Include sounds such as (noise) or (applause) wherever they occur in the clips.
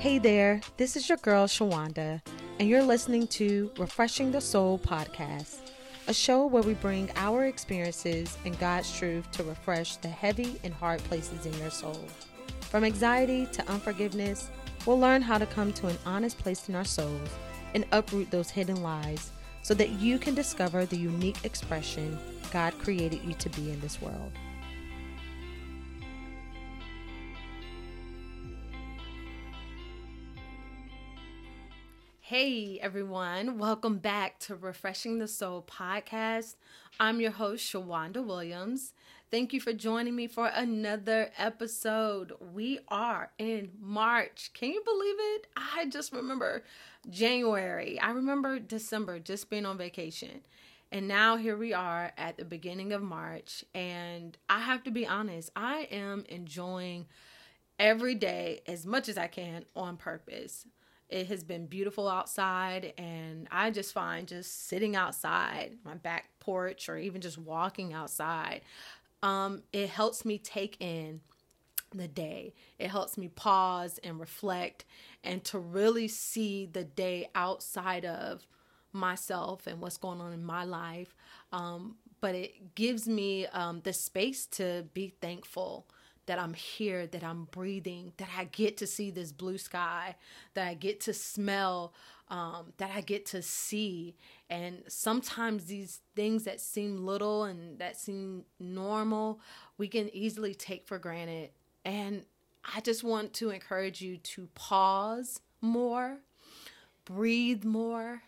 Hey there, this is your girl Shawanda, and you're listening to Refreshing the Soul podcast, a show where we bring our experiences and God's truth to refresh the heavy and hard places in your soul. From anxiety to unforgiveness, we'll learn how to come to an honest place in our souls and uproot those hidden lies so that you can discover the unique expression God created you to be in this world. Hey everyone, welcome back to Refreshing the Soul podcast. I'm your host, Shawanda Williams. Thank you for joining me for another episode. We are in March. Can you believe it? I just remember January. I remember December just being on vacation. And now here we are at the beginning of March. And I have to be honest, I am enjoying every day as much as I can on purpose. It has been beautiful outside, and I just find just sitting outside my back porch or even just walking outside, um, it helps me take in the day. It helps me pause and reflect and to really see the day outside of myself and what's going on in my life. Um, but it gives me um, the space to be thankful that I'm here, that I'm breathing, that I get to see this blue sky, that I get to smell, um, that I get to see. And sometimes these things that seem little and that seem normal, we can easily take for granted. And I just want to encourage you to pause more, breathe more,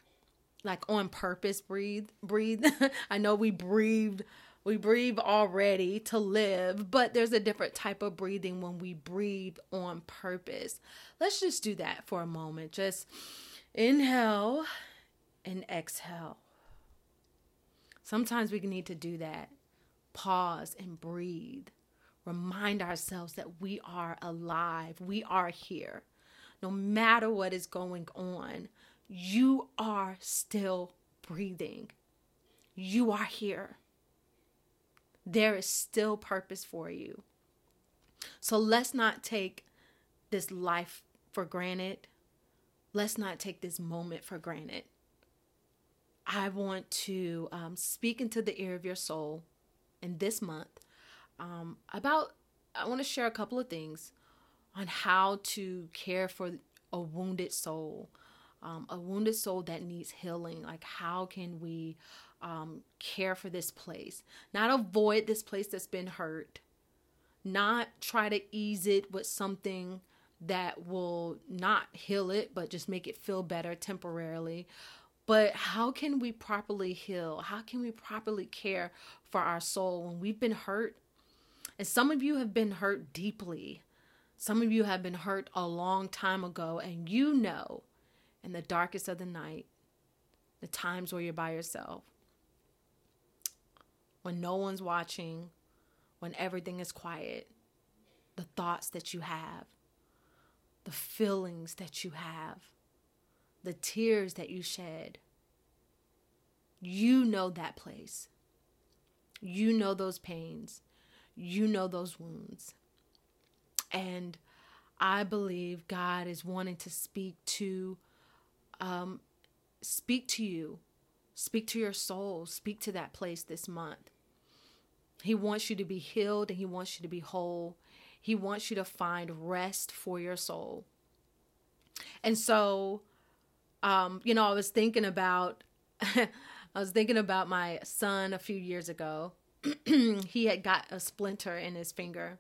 like on purpose, breathe, breathe. (laughs) I know we breathed we breathe already to live, but there's a different type of breathing when we breathe on purpose. Let's just do that for a moment. Just inhale and exhale. Sometimes we need to do that. Pause and breathe. Remind ourselves that we are alive, we are here. No matter what is going on, you are still breathing. You are here there is still purpose for you. So let's not take this life for granted. Let's not take this moment for granted. I want to um, speak into the ear of your soul in this month um, about, I want to share a couple of things on how to care for a wounded soul, um, a wounded soul that needs healing. Like, how can we um, care for this place, not avoid this place that's been hurt, not try to ease it with something that will not heal it, but just make it feel better temporarily. But how can we properly heal? How can we properly care for our soul when we've been hurt? And some of you have been hurt deeply. Some of you have been hurt a long time ago, and you know in the darkest of the night, the times where you're by yourself, when no one's watching, when everything is quiet, the thoughts that you have, the feelings that you have, the tears that you shed. You know that place. You know those pains. You know those wounds. And I believe God is wanting to speak to um, speak to you, speak to your soul, speak to that place this month. He wants you to be healed and He wants you to be whole. He wants you to find rest for your soul. And so, um, you know, I was thinking about, (laughs) I was thinking about my son a few years ago. (clears throat) he had got a splinter in his finger.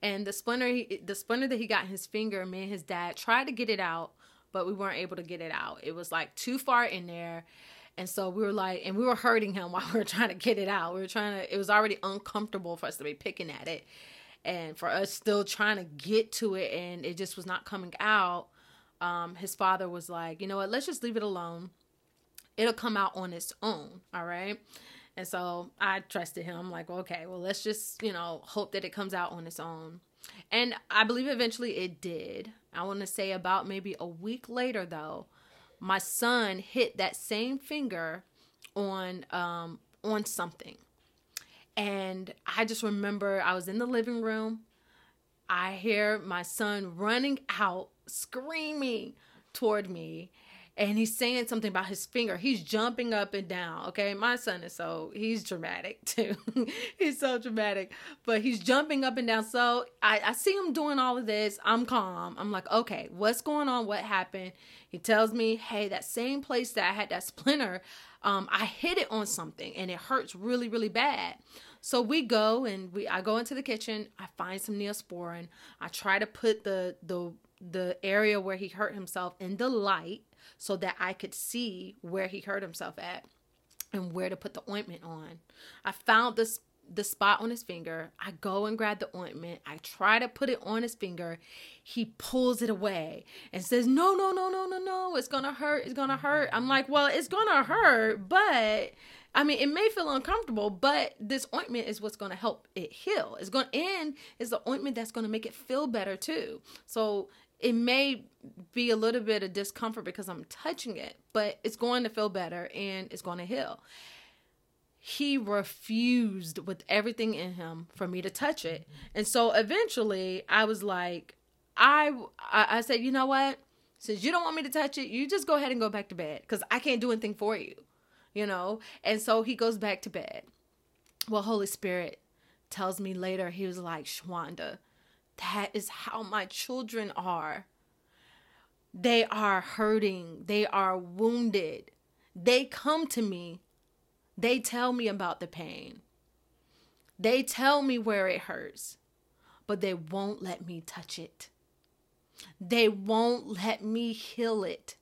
And the splinter, the splinter that he got in his finger, me and his dad tried to get it out, but we weren't able to get it out. It was like too far in there and so we were like, and we were hurting him (laughs) while we were trying to get it out. We were trying to, it was already uncomfortable for us to be picking at it and for us still trying to get to it and it just was not coming out. Um, his father was like, you know what, let's just leave it alone. It'll come out on its own. All right. And so I trusted him, I'm like, okay, well, let's just, you know, hope that it comes out on its own. And I believe eventually it did. I want to say about maybe a week later, though, my son hit that same finger on um on something. And I just remember I was in the living room. I hear my son running out screaming toward me and he's saying something about his finger. He's jumping up and down. Okay, my son is so he's dramatic (laughs) too. he's so dramatic, but he's jumping up and down. So I, I see him doing all of this. I'm calm. I'm like, okay, what's going on? What happened? He tells me, hey, that same place that I had that splinter, um, I hit it on something and it hurts really, really bad. So we go and we I go into the kitchen. I find some neosporin. I try to put the the the area where he hurt himself in the light so that I could see where he hurt himself at and where to put the ointment on. I found this the spot on his finger. I go and grab the ointment. I try to put it on his finger. He pulls it away and says, "No, no, no, no, no, no. It's going to hurt. It's going to hurt." I'm like, "Well, it's going to hurt, but I mean, it may feel uncomfortable, but this ointment is what's going to help it heal. It's going to and is the ointment that's going to make it feel better too. So it may be a little bit of discomfort because I'm touching it, but it's going to feel better and it's going to heal. He refused with everything in him for me to touch it. And so eventually I was like, I, I said, you know what? Since you don't want me to touch it, you just go ahead and go back to bed because I can't do anything for you, you know? And so he goes back to bed. Well, Holy Spirit tells me later, he was like, Shawanda, that is how my children are. They are hurting, they are wounded. They come to me, they tell me about the pain, they tell me where it hurts, but they won't let me touch it. They won't let me heal it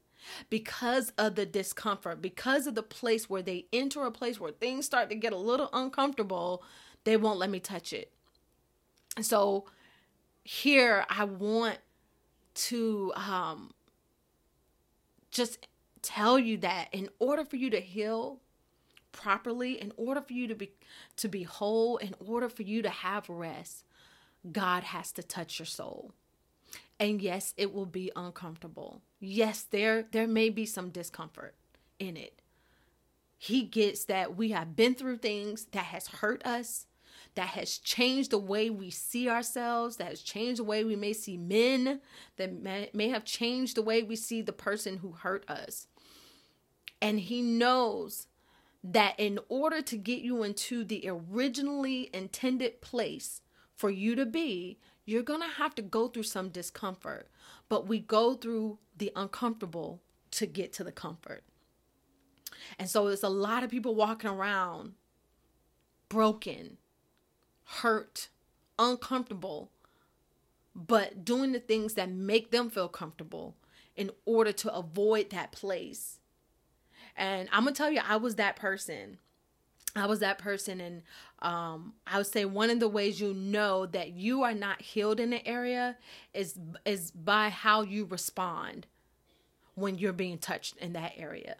because of the discomfort, because of the place where they enter a place where things start to get a little uncomfortable, they won't let me touch it. So here I want to um, just tell you that in order for you to heal properly, in order for you to be to be whole, in order for you to have rest, God has to touch your soul. And yes, it will be uncomfortable. Yes, there there may be some discomfort in it. He gets that we have been through things that has hurt us that has changed the way we see ourselves, that has changed the way we may see men, that may, may have changed the way we see the person who hurt us. And he knows that in order to get you into the originally intended place for you to be, you're going to have to go through some discomfort. But we go through the uncomfortable to get to the comfort. And so there's a lot of people walking around broken, hurt, uncomfortable, but doing the things that make them feel comfortable in order to avoid that place. And I'm gonna tell you, I was that person. I was that person, and um, I would say one of the ways you know that you are not healed in the area is is by how you respond when you're being touched in that area.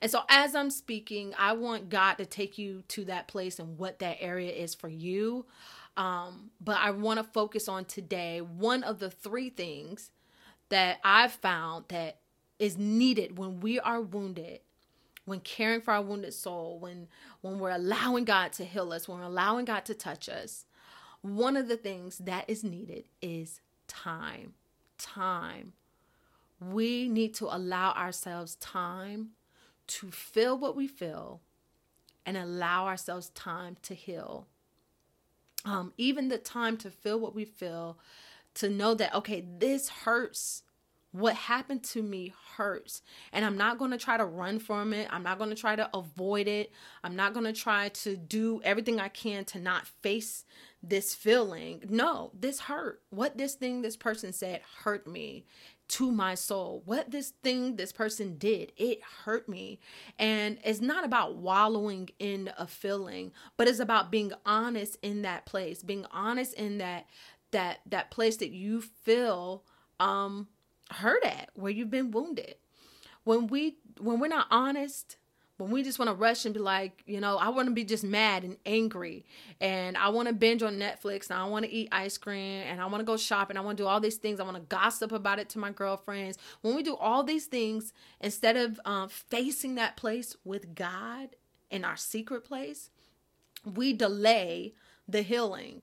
And so, as I'm speaking, I want God to take you to that place and what that area is for you. Um, but I want to focus on today one of the three things that I've found that is needed when we are wounded when caring for our wounded soul when when we're allowing god to heal us when we're allowing god to touch us one of the things that is needed is time time we need to allow ourselves time to feel what we feel and allow ourselves time to heal. Um, even the time to feel what we feel, to know that, okay, this hurts. What happened to me hurts. And I'm not going to try to run from it. I'm not going to try to avoid it. I'm not going to try to do everything I can to not face this feeling. No, this hurt. What this thing this person said hurt me to my soul. What this thing this person did, it hurt me. And it's not about wallowing in a feeling, but it's about being honest in that place, being honest in that that that place that you feel um hurt at, where you've been wounded. When we when we're not honest when we just want to rush and be like, you know, I want to be just mad and angry and I want to binge on Netflix and I want to eat ice cream and I want to go shopping. I want to do all these things. I want to gossip about it to my girlfriends. When we do all these things, instead of um, facing that place with God in our secret place, we delay the healing.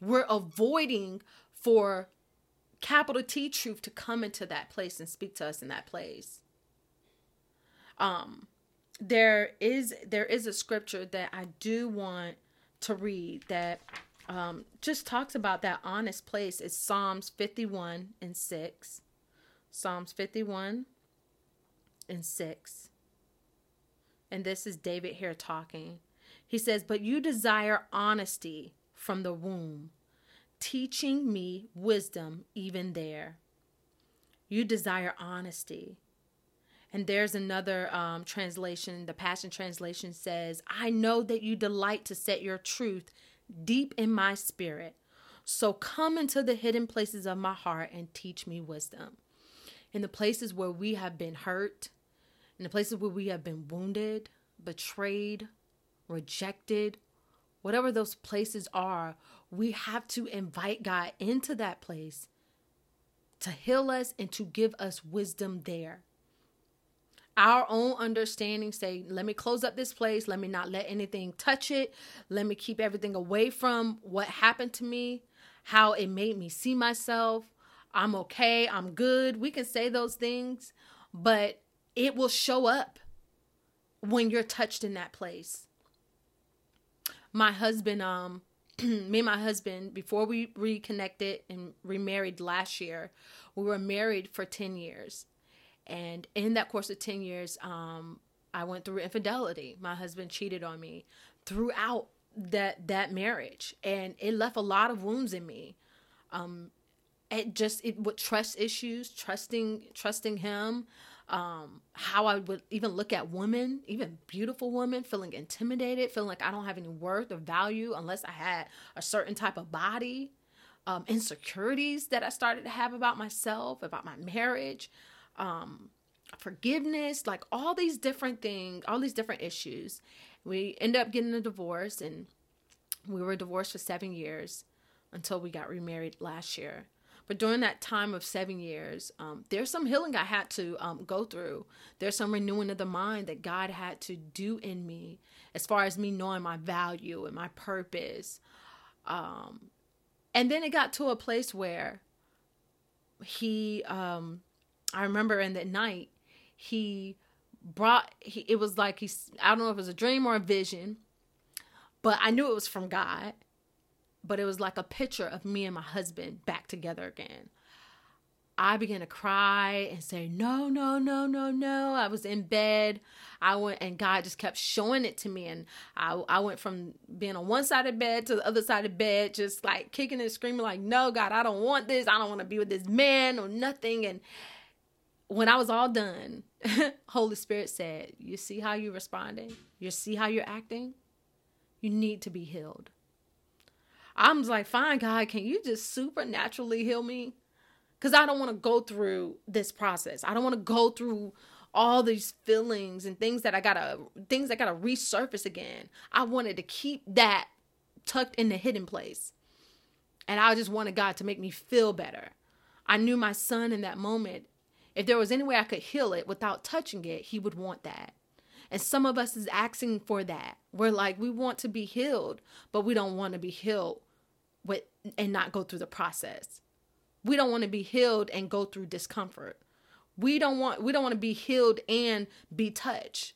We're avoiding for capital T truth to come into that place and speak to us in that place. Um there is there is a scripture that I do want to read that um, just talks about that honest place. It's Psalms 51 and 6. Psalms 51 and 6. And this is David here talking. He says, But you desire honesty from the womb, teaching me wisdom even there. You desire honesty. And there's another um, translation, the Passion Translation says, I know that you delight to set your truth deep in my spirit. So come into the hidden places of my heart and teach me wisdom. In the places where we have been hurt, in the places where we have been wounded, betrayed, rejected, whatever those places are, we have to invite God into that place to heal us and to give us wisdom there our own understanding say let me close up this place. Let me not let anything touch it. Let me keep everything away from what happened to me how it made me see myself. I'm okay. I'm good. We can say those things but it will show up when you're touched in that place. My husband um (clears throat) me and my husband before we reconnected and remarried last year we were married for 10 years and in that course of 10 years, um, I went through infidelity. My husband cheated on me throughout that that marriage and it left a lot of wounds in me. Um it just it with trust issues, trusting trusting him, um, how I would even look at women, even beautiful women, feeling intimidated, feeling like I don't have any worth or value unless I had a certain type of body, um, insecurities that I started to have about myself, about my marriage, um, forgiveness, like all these different things, all these different issues. We end up getting a divorce and we were divorced for seven years until we got remarried last year. But during that time of seven years, um, there's some healing I had to um, go through. There's some renewing of the mind that God had to do in me as far as me knowing my value and my purpose. Um, and then it got to a place where he um, I remember in the night he brought he, it was like he's I don't know if it was a dream or a vision, but I knew it was from God. But it was like a picture of me and my husband back together again. I began to cry and say, No, no, no, no, no. I was in bed. I went and God just kept showing it to me. And I, I went from being on one side of bed to the other side of bed, just like kicking and screaming, like, No, God, I don't want this. I don't want to be with this man or nothing. And when I was all done, (laughs) Holy Spirit said, You see how you're responding? You see how you're acting? You need to be healed. I was like, Fine, God, can you just supernaturally heal me? Because I don't want to go through this process. I don't want to go through all these feelings and things that I gotta things that gotta resurface again. I wanted to keep that tucked in the hidden place. And I just wanted God to make me feel better. I knew my son in that moment if there was any way I could heal it without touching it, he would want that. And some of us is asking for that. We're like, we want to be healed, but we don't want to be healed with and not go through the process. We don't want to be healed and go through discomfort. We don't want we don't want to be healed and be touched.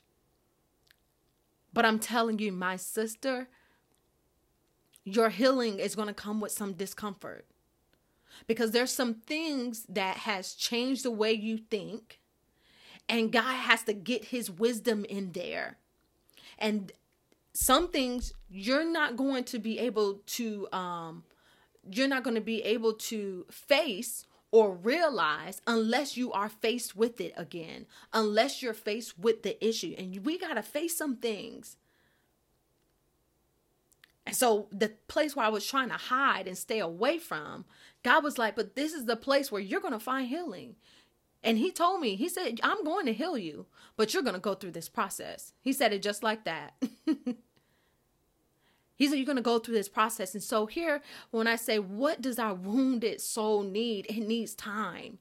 But I'm telling you, my sister, your healing is going to come with some discomfort because there's some things that has changed the way you think and God has to get his wisdom in there. And some things you're not going to be able to um you're not going to be able to face or realize unless you are faced with it again, unless you're faced with the issue. And we got to face some things and so the place where I was trying to hide and stay away from, God was like, but this is the place where you're going to find healing. And he told me, he said, I'm going to heal you, but you're going to go through this process. He said it just like that. (laughs) he said, You're going to go through this process. And so, here, when I say, What does our wounded soul need? It needs time.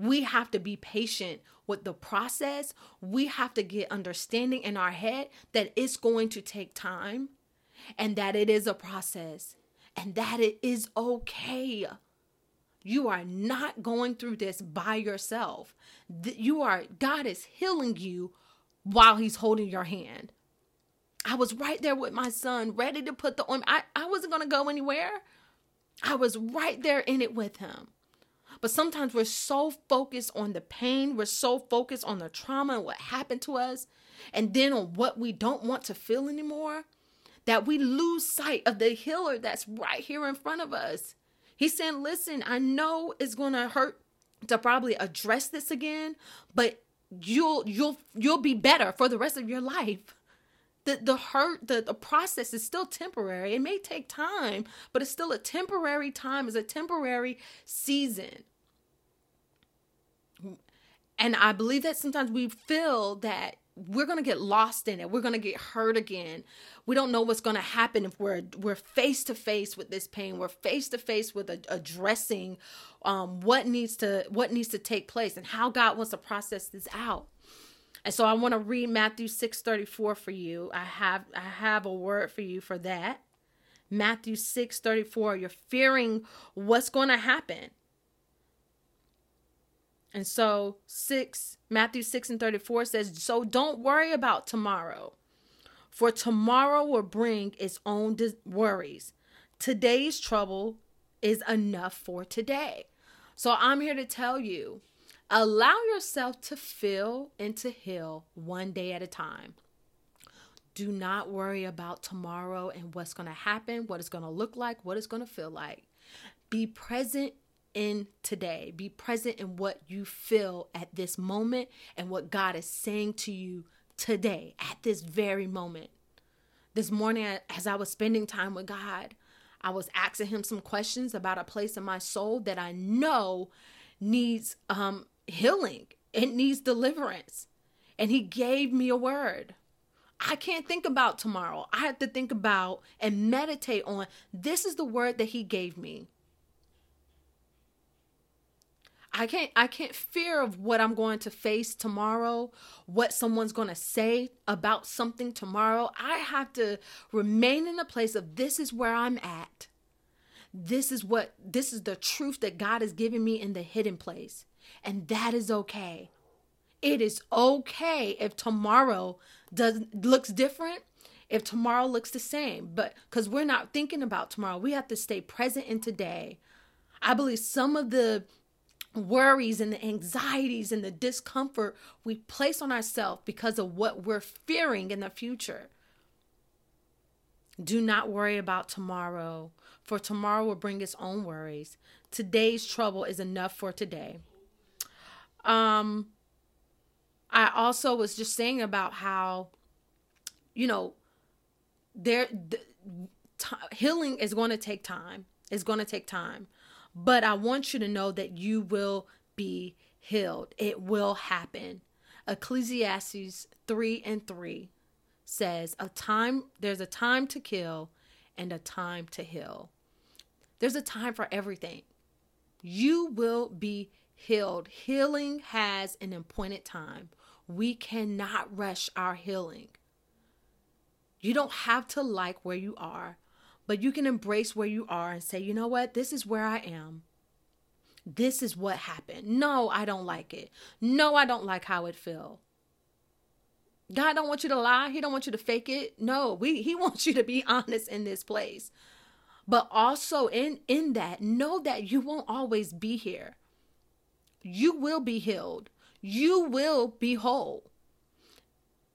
We have to be patient with the process. We have to get understanding in our head that it's going to take time and that it is a process and that it is okay. You are not going through this by yourself. You are, God is healing you while He's holding your hand. I was right there with my son, ready to put the ointment. I, I wasn't going to go anywhere. I was right there in it with him. But sometimes we're so focused on the pain, we're so focused on the trauma and what happened to us, and then on what we don't want to feel anymore, that we lose sight of the healer that's right here in front of us. He's saying, Listen, I know it's going to hurt to probably address this again, but you'll you'll you'll be better for the rest of your life. The the hurt the, the process is still temporary. It may take time but it's still a temporary time. It's a temporary season. And i believe that sometimes we feel that we're going to get lost in it we're going to get hurt again we don't know what's going to happen if we're we're face to face with this pain we're face to face with a, addressing um, what needs to what needs to take place and how god wants to process this out and so I want to read Matthew 6:34 for you. I have I have a word for you for that. Matthew 6:34, you're fearing what's going to happen. And so 6 Matthew 6 and 34 says, "So don't worry about tomorrow, for tomorrow will bring its own worries. Today's trouble is enough for today." So I'm here to tell you Allow yourself to feel and to heal one day at a time. Do not worry about tomorrow and what's going to happen, what it's going to look like, what it's going to feel like. Be present in today. Be present in what you feel at this moment and what God is saying to you today, at this very moment. This morning, as I was spending time with God, I was asking Him some questions about a place in my soul that I know needs um, healing, it needs deliverance. And he gave me a word. I can't think about tomorrow. I have to think about and meditate on this is the word that he gave me. I can't I can't fear of what I'm going to face tomorrow, what someone's going to say about something tomorrow. I have to remain in a place of this is where I'm at. This is what this is the truth that God has given me in the hidden place. And that is okay. It is okay if tomorrow does looks different, if tomorrow looks the same, but cuz we're not thinking about tomorrow. We have to stay present in today. I believe some of the worries and the anxieties and the discomfort we place on ourselves because of what we're fearing in the future. Do not worry about tomorrow, for tomorrow will bring its own worries. Today's trouble is enough for today. Um, I also was just saying about how, you know, there the, t- healing is going to take time. It's going to take time, but I want you to know that you will be healed. It will happen. Ecclesiastes 3 and 3 says, "A time there's a time to kill and a time to heal." There's a time for everything. You will be healed. Healing has an appointed time. We cannot rush our healing. You don't have to like where you are, but you can embrace where you are and say, you know what? This is where I am. This is what happened. No, I don't like it. No, I don't like how it feel. God don't want you to lie. He don't want you to fake it. No, we he (laughs) wants you to be honest in this place. But also in in that, know that you won't always be here you will be healed. You will be whole.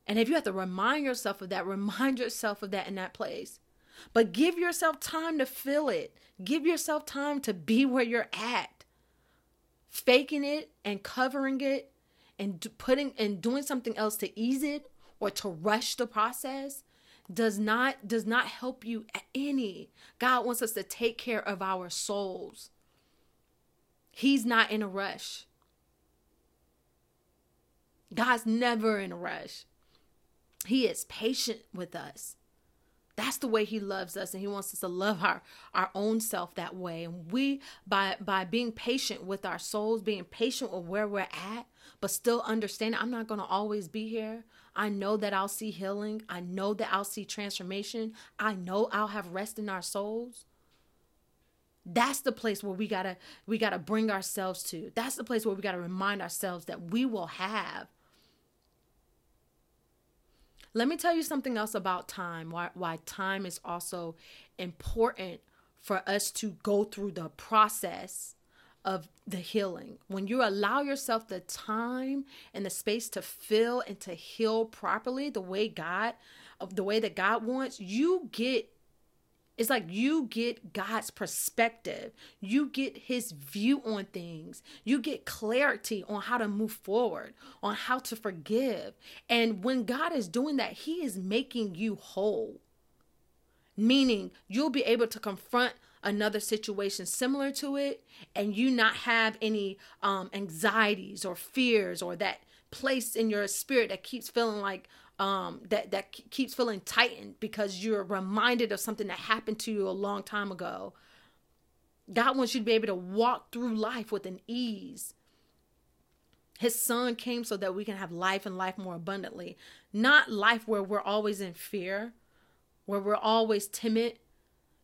And if you have to remind yourself of that, remind yourself of that in that place. But give yourself time to feel it. Give yourself time to be where you're at. Faking it and covering it and putting and doing something else to ease it or to rush the process does not does not help you at any. God wants us to take care of our souls. He's not in a rush. God's never in a rush. He is patient with us. That's the way he loves us and he wants us to love our our own self that way. And we by by being patient with our souls, being patient with where we're at, but still understanding I'm not going to always be here. I know that I'll see healing. I know that I'll see transformation. I know I'll have rest in our souls That's the place where we got to we got to bring ourselves to. That's the place where we got to remind ourselves that we will have let me tell you something else about time, why, why time is also important for us to go through the process of the healing. When you allow yourself the time and the space to feel and to heal properly the way God the way that God wants, you get it's like you get God's perspective. You get his view on things. You get clarity on how to move forward, on how to forgive. And when God is doing that, he is making you whole. Meaning, you'll be able to confront another situation similar to it and you not have any um, anxieties or fears or that place in your spirit that keeps feeling like um, that that keeps feeling tightened because you're reminded of something that happened to you a long time ago. God wants you to be able to walk through life with an ease. His son came so that we can have life and life more abundantly, not life where we're always in fear, where we're always timid,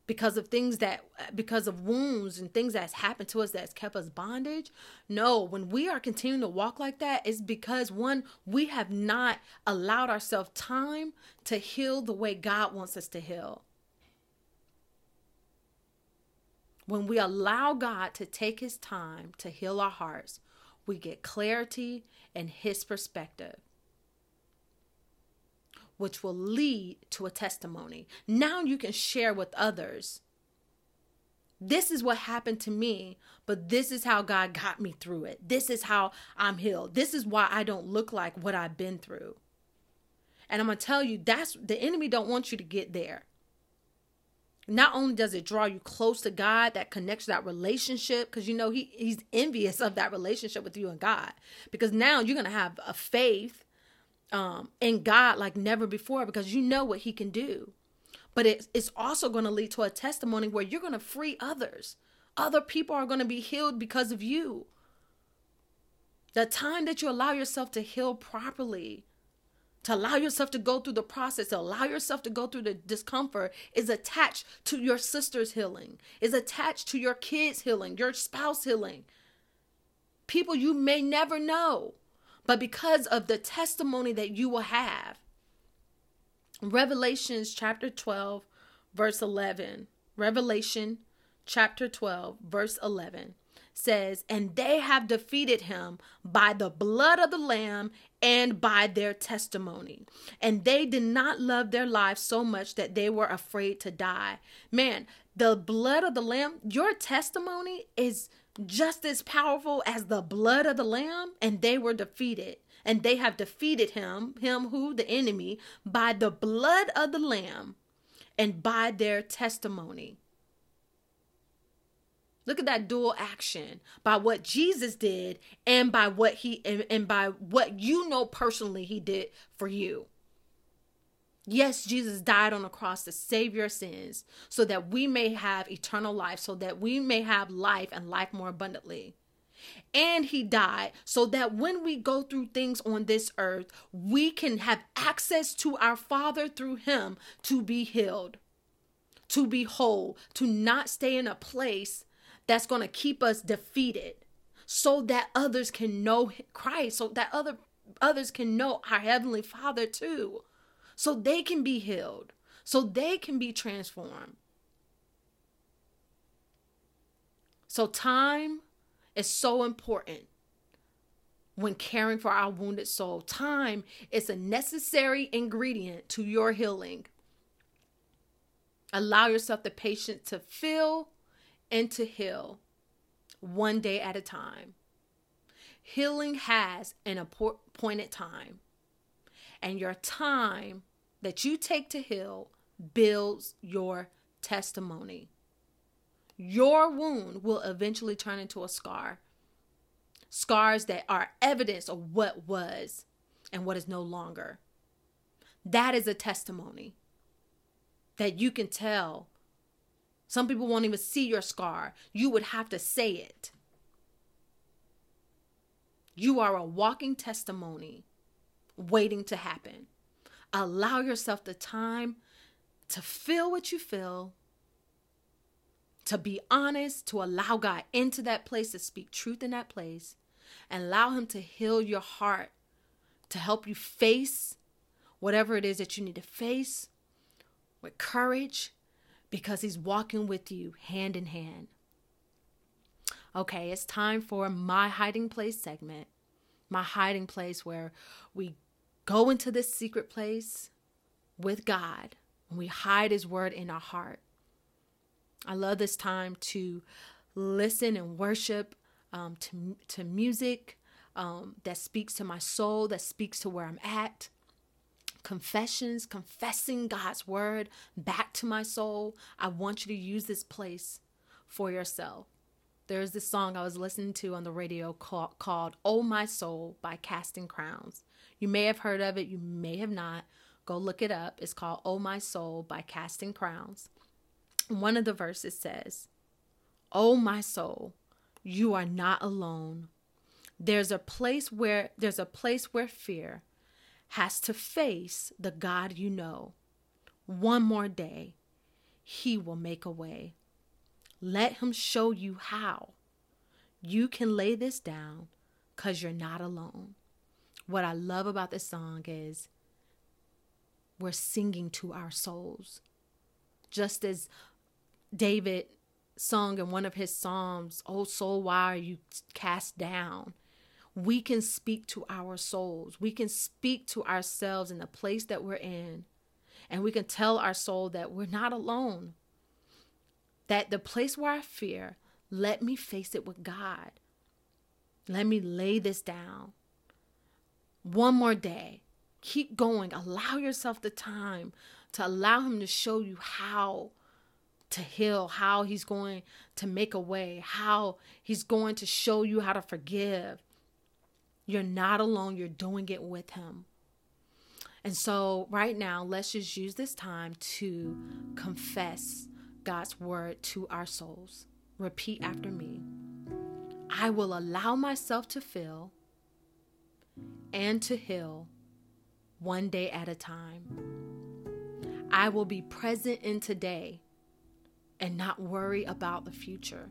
because of things that because of wounds and things that's happened to us that's kept us bondage? No when we are continuing to walk like that it's because one we have not allowed ourselves time to heal the way god wants us to heal. When we allow god to take his time to heal our hearts we get clarity and his perspective which will lead to a testimony. Now you can share with others. This is what happened to me, but this is how God got me through it. This is how I'm healed. This is why I don't look like what I've been through. And I'm going to tell you that's the enemy don't want you to get there. Not only does it draw you close to God, that connects that relationship, because you know he he's envious of that relationship with you and God. Because now you're gonna have a faith um, in God like never before because you know what He can do. But it's, it's also going to lead to a testimony where you're going to free others. Other people are going to be healed because of you. The time that you allow yourself to heal properly, to allow yourself to go through the process, to allow yourself to go through the discomfort is attached to your sister's healing, is attached to your kids' healing, your spouse healing. People you may never know but because of the testimony that you will have. Revelations chapter 12, verse 11. Revelation chapter 12, verse 11 says, And they have defeated him by the blood of the Lamb and by their testimony. And they did not love their lives so much that they were afraid to die. Man, the blood of the Lamb, your testimony is just as powerful as the blood of the lamb, and they were defeated. And they have defeated him, him who, the enemy, by the blood of the lamb and by their testimony. Look at that dual action by what Jesus did and by what he and, and by what you know personally he did for you. Yes, Jesus died on the cross to save your sins so that we may have eternal life, so that we may have life and life more abundantly. And he died so that when we go through things on this earth, we can have access to our Father through him to be healed, to be whole, to not stay in a place that's going to keep us defeated, so that others can know Christ, so that other others can know our heavenly Father too so they can be healed, so they can be transformed. So, time is so important when caring for our wounded soul. Time is a necessary ingredient to your healing. Allow yourself the patience to feel and to heal one day at a time. Healing has an appointed time and your time that you take to heal builds your testimony. Your wound will eventually turn into a scar. Scars that are evidence of what was and what is no longer. That is a testimony that you can tell. Some people won't even see your scar. You would have to say it. You are a walking testimony waiting to happen. Allow yourself the time to feel what you feel, to be honest, to allow God into that place, to speak truth in that place, and allow Him to heal your heart, to help you face whatever it is that you need to face with courage because He's walking with you hand in hand. Okay, it's time for my hiding place segment. My hiding place where we go into this secret place with God and we hide His word in our heart. I love this time to listen and worship um, to, to music um, that speaks to my soul, that speaks to where I'm at. Confessions, confessing God's word back to my soul. I want you to use this place for yourself. There's this song I was listening to on the radio called, called Oh My Soul by Casting Crowns. You may have heard of it, you may have not. Go look it up. It's called Oh My Soul by Casting Crowns. One of the verses says, Oh my soul, you are not alone. There's a place where there's a place where fear has to face the God you know. One more day, he will make a way. Let him show you how. You can lay this down cuz you're not alone. What I love about this song is we're singing to our souls. Just as David sung in one of his psalms, Oh soul, why are you cast down? We can speak to our souls. We can speak to ourselves in the place that we're in. And we can tell our soul that we're not alone. That the place where I fear, let me face it with God. Let me lay this down. One more day. Keep going. Allow yourself the time to allow Him to show you how to heal, how he's going to make a way, how he's going to show you how to forgive. You're not alone, you're doing it with him. And so, right now, let's just use this time to confess God's word to our souls. Repeat after me I will allow myself to feel and to heal one day at a time. I will be present in today and not worry about the future.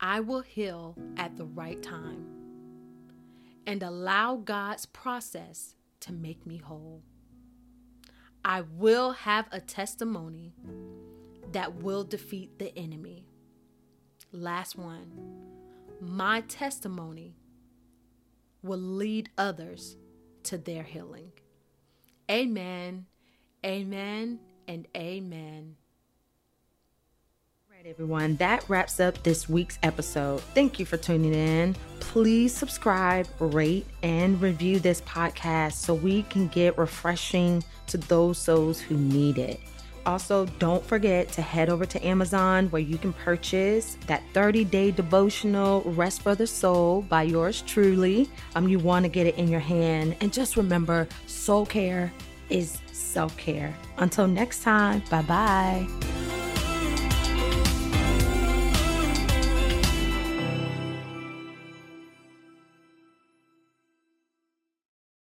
I will heal at the right time and allow God's process to make me whole. I will have a testimony that will defeat the enemy. Last one. My testimony will lead others to their healing. Amen, amen, and amen Right everyone, that wraps up this week's episode. Thank you for tuning in. Please subscribe, rate, and review this podcast so we can get refreshing to those souls who need it. Also, don't forget to head over to Amazon where you can purchase that 30 day devotional Rest for the Soul by yours truly. Um, you want to get it in your hand. And just remember, soul care is self care. Until next time, bye bye.